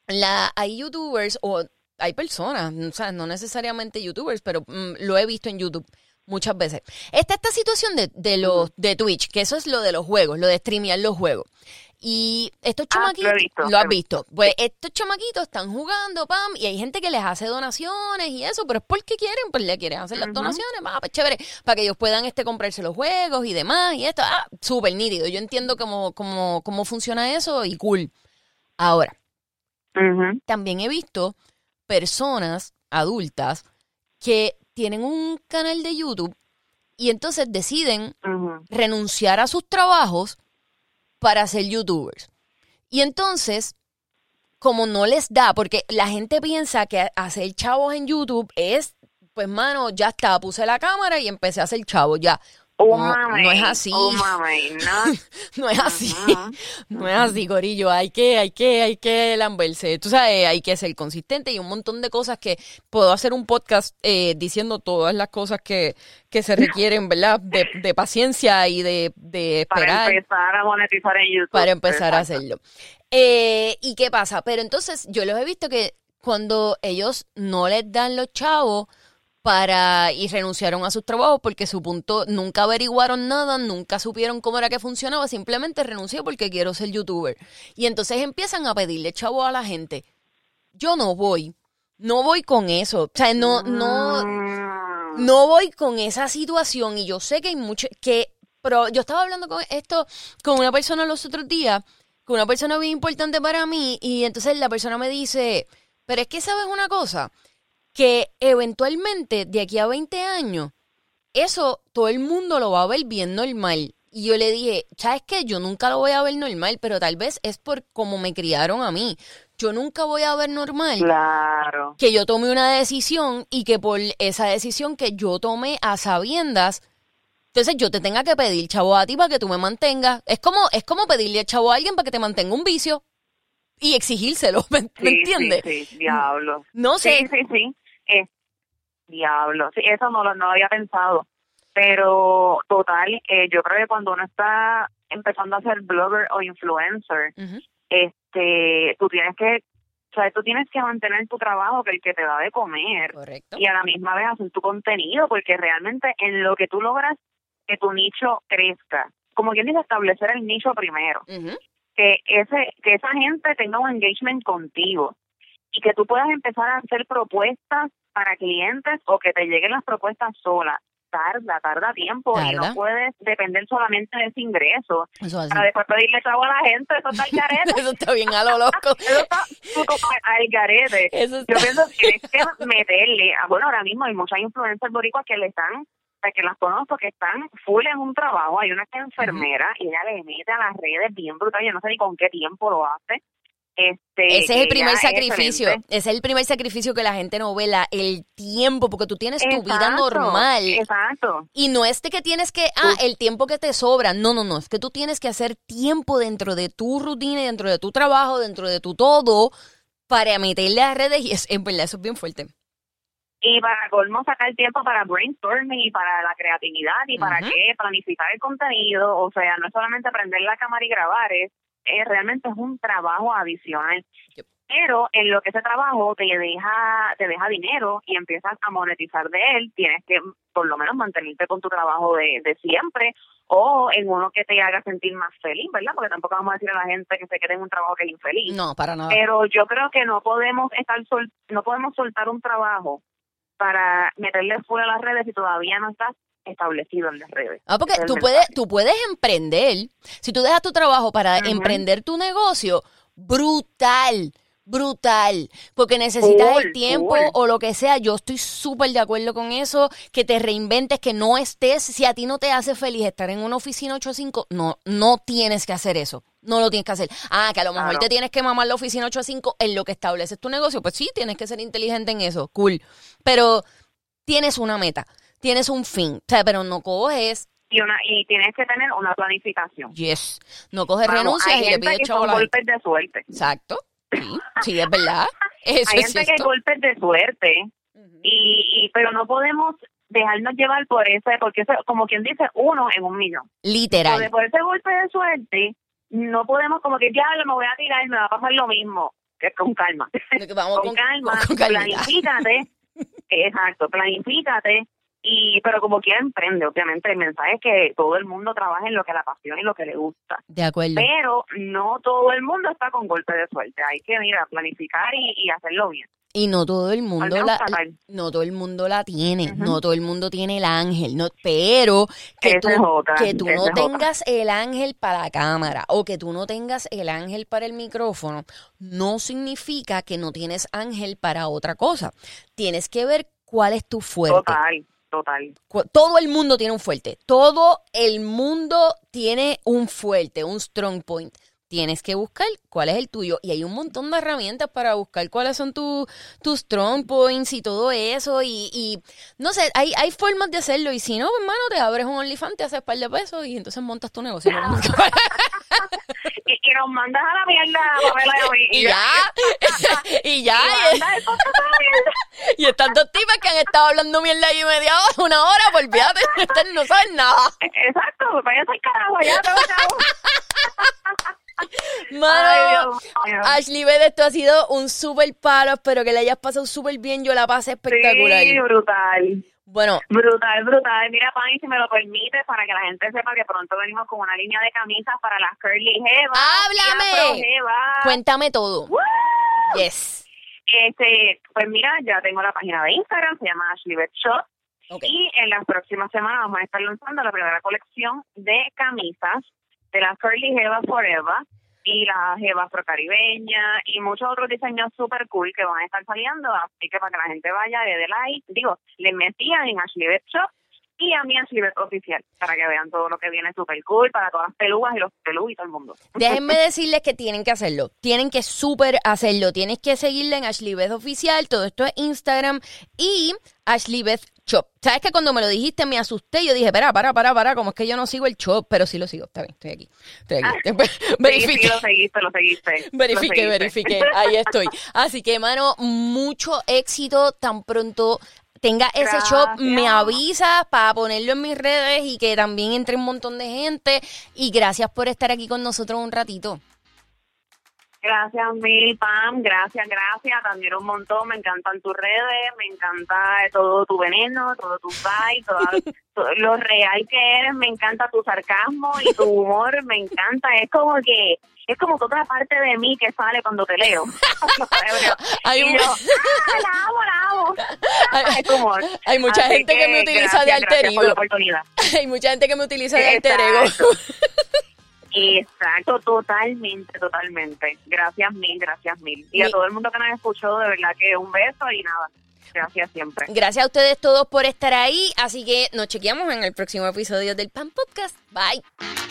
la hay youtubers o hay personas, o sea, no necesariamente youtubers, pero mm, lo he visto en YouTube muchas veces. Está esta situación de, de los de Twitch, que eso es lo de los juegos, lo de streamear los juegos. Y estos Ah, lo he chamaquitos, visto, lo has visto. Pues estos chamaquitos están jugando, pam, y hay gente que les hace donaciones y eso, pero es porque quieren, pues le quieren hacer las donaciones, va, pues chévere, para que ellos puedan este comprarse los juegos y demás, y esto, ah, súper nítido. Yo entiendo cómo, cómo, cómo funciona eso y cool. Ahora, también he visto personas adultas que tienen un canal de YouTube y entonces deciden renunciar a sus trabajos para ser youtubers. Y entonces, como no les da, porque la gente piensa que hacer chavos en YouTube es, pues mano, ya está, puse la cámara y empecé a hacer chavos, ya. Oh, no, mami. no es así. Oh, mami, no. No es así. No es así, Corillo. Hay que, hay que, hay que lamberse. Tú sabes, hay que ser consistente y un montón de cosas que puedo hacer un podcast eh, diciendo todas las cosas que, que se requieren, ¿verdad? De, de paciencia y de, de Para esperar empezar a monetizar en YouTube. para empezar a hacerlo. Eh, ¿Y qué pasa? Pero entonces yo los he visto que cuando ellos no les dan los chavos para y renunciaron a sus trabajos porque su punto nunca averiguaron nada, nunca supieron cómo era que funcionaba, simplemente renuncié porque quiero ser youtuber. Y entonces empiezan a pedirle chavos a la gente. Yo no voy, no voy con eso, o sea, no no no voy con esa situación y yo sé que hay mucho que pero yo estaba hablando con esto con una persona los otros días con una persona bien importante para mí y entonces la persona me dice pero es que sabes una cosa que eventualmente de aquí a 20 años eso todo el mundo lo va a ver bien normal y yo le dije, ¿sabes qué? Yo nunca lo voy a ver normal, pero tal vez es por cómo me criaron a mí. Yo nunca voy a ver normal Claro. que yo tome una decisión y que por esa decisión que yo tomé a sabiendas, entonces yo te tenga que pedir chavo a ti para que tú me mantengas. Es como, es como pedirle chavo a alguien para que te mantenga un vicio y exigírselo, ¿me, me Sí, entiendes? Sí, sí, diablo. No sé, Sí, sí, sí. Eh, diablo. Sí, eso no lo no había pensado. Pero, total, eh, yo creo que cuando uno está empezando a ser blogger o influencer, este, tú tienes que, o sea, tú tienes que mantener tu trabajo que el que te da de comer. correcto. y a la misma vez hacer tu contenido, porque realmente en lo que tú logras que tu nicho crezca, como quien dice, establecer el nicho primero, que ese que esa gente tenga un engagement contigo y que tú puedas empezar a hacer propuestas para clientes o que te lleguen las propuestas solas. Tarda, tarda tiempo y no puedes depender solamente de ese ingreso Eso así. para después pedirle chavo a la gente, eso está al garete. Eso está bien a lo loco. Eso está al garete. Eso está- Yo pienso que tienes que meterle, bueno, ahora mismo hay muchas influencers boricuas que le están, que las conozco, que están full en un trabajo, hay una que es enfermera y ella le mete a las redes bien brutal, yo no sé ni con qué tiempo lo hace. Este, Ese es el primer es sacrificio. Ese es el primer sacrificio que la gente no ve, la- el tiempo, porque tú tienes tu vida normal. Exacto. Y no es de que tienes que, ah, el tiempo que te sobra. No, no, no. Es que tú tienes que hacer tiempo dentro de tu rutina, dentro de tu trabajo, dentro de tu todo, para meterle a redes. Y es, en verdad, eso es bien fuerte. Y para colmo sacar tiempo para brainstorming y para la creatividad y para Ujú. qué planificar el contenido, o sea, no es solamente prender la cámara y grabar, es, es realmente es un trabajo adicional. Yep. Pero en lo que ese trabajo te deja te deja dinero y empiezas a monetizar de él, tienes que por lo menos mantenerte con tu trabajo de, de siempre o en uno que te haga sentir más feliz, ¿verdad? Porque tampoco vamos a decir a la gente que se quede en un trabajo que es infeliz. No, para nada. Pero yo creo que no podemos estar sol no podemos soltar un trabajo para meterle fuera a las redes si todavía no estás establecido en las redes. Ah, porque tú puedes, tú puedes emprender. Si tú dejas tu trabajo para emprender tu negocio, brutal, brutal. Porque necesitas el tiempo o lo que sea. Yo estoy súper de acuerdo con eso. Que te reinventes, que no estés. Si a ti no te hace feliz estar en una oficina 8 a 5, no, no tienes que hacer eso. No lo tienes que hacer. Ah, que a lo mejor Claro. te tienes que mamar la oficina 8 a 5 en lo que estableces tu negocio. Pues sí, tienes que ser inteligente en eso. Cool. Pero tienes una meta. Tienes un fin. O sea, pero no coges Y una y tienes que tener una planificación. Yes. No coges Vamos, renuncias hay y le gente pides que chavo a son golpes de suerte. Exacto. Sí, sí, es verdad. Eso hay es gente que hay cierto. golpes de suerte y, y pero no podemos dejarnos llevar por ese porque eso, como quien dice uno en un millón. Literal. por ese golpe de suerte no podemos como que ya me voy a tirar y me va a pasar lo mismo que con calma. Vamos con, con, calma, con planifícate, exacto, planifícate y pero como quiera emprende, obviamente el mensaje es que todo el mundo trabaja en lo que le apasiona y lo que le gusta, De acuerdo. pero no todo el mundo está con golpe de suerte, hay que mira planificar y, y hacerlo bien. Y no todo el mundo la, no todo el mundo la tiene, no todo el mundo tiene el ángel, no, pero que tú, otra, que tú no otra. tengas el ángel para la cámara o que tú no tengas el ángel para el micrófono, no significa que no tienes ángel para otra cosa. Tienes que ver cuál es tu fuerte. Total, total. Todo el mundo tiene un fuerte. Todo el mundo tiene un fuerte, un strong point. Tienes que buscar cuál es el tuyo. Y hay un montón de herramientas para buscar cuáles son tu- tus strong points y todo eso. Y, y no sé, hay, hay formas de hacerlo. Y si no, hermano, te abres un OnlyFans, te haces par de pesos y entonces montas tu negocio. Y, y nos mandas a la mierda, y y ya, y ya. y. Y estas dos tipas que han estado hablando mierda ahí media hora, una hora, pues olvídate, ustedes no saben nada. Exacto, vaya al carajo, ya te chavo. Mano, Ay. Ashley Beth, esto ha sido un super palo. Espero que le hayas pasado súper bien. Yo la pasé espectacular. Sí, brutal. Bueno, Brutal, brutal. Mira, Pani, si me lo permite, para que la gente sepa que pronto venimos con una línea de camisas para las curly jevas. ¡Háblame! cuéntame todo. ¡Woo! Yes. Este, pues mira, ya tengo la página de Instagram, se llama Ashley Beth Shop. Y en las próximas semanas vamos a estar lanzando la primera colección de camisas de las Curly Jeva Forever y la Jeva Afrocaribeña y muchos otros diseños super cool que van a estar saliendo. Así que para que la gente vaya, le dé like, digo, le metían en Ashley Shop y a mi Ashley Oficial para que vean todo lo que viene super cool para todas las pelugas y los pelú y todo el mundo. Déjenme decirles que tienen que hacerlo. Tienen que súper hacerlo. Tienes que seguirla en Ashley Oficial. Todo esto es Instagram y Ashley Beth Shop. ¿Sabes que cuando me lo dijiste me asusté? Yo dije, para, para, para, para. Como es que yo no sigo el shop, pero sí lo sigo. Está bien, estoy aquí. Estoy aquí. Sí, Verifique. sí, lo seguiste, lo seguiste. Verifique, verifique. Ahí estoy. Así que, mano, mucho éxito tan pronto tenga ese shop. Gracias. Me avisas para ponerlo en mis redes y que también entre un montón de gente. Y gracias por estar aquí con nosotros un ratito. Gracias mil, Pam. Gracias, gracias. Te admiro un montón. Me encantan tus redes. Me encanta todo tu veneno, todo tu vibe, todo, todo lo real que eres. Me encanta tu sarcasmo y tu humor. Me encanta. Es como que es como que otra parte de mí que sale cuando te leo. Hay yo, ah, la amo, la amo. Hay- mucha Así gente que me utiliza de alter ego. Hay mucha gente que me utiliza de alter ego. Exacto. Totalmente, totalmente. Gracias mil, gracias mil. Y a todo el mundo que nos escuchó, de verdad que un beso y nada. Gracias siempre. Gracias a ustedes todos por estar ahí. Así que nos chequeamos en el próximo episodio del Pan Podcast. Bye.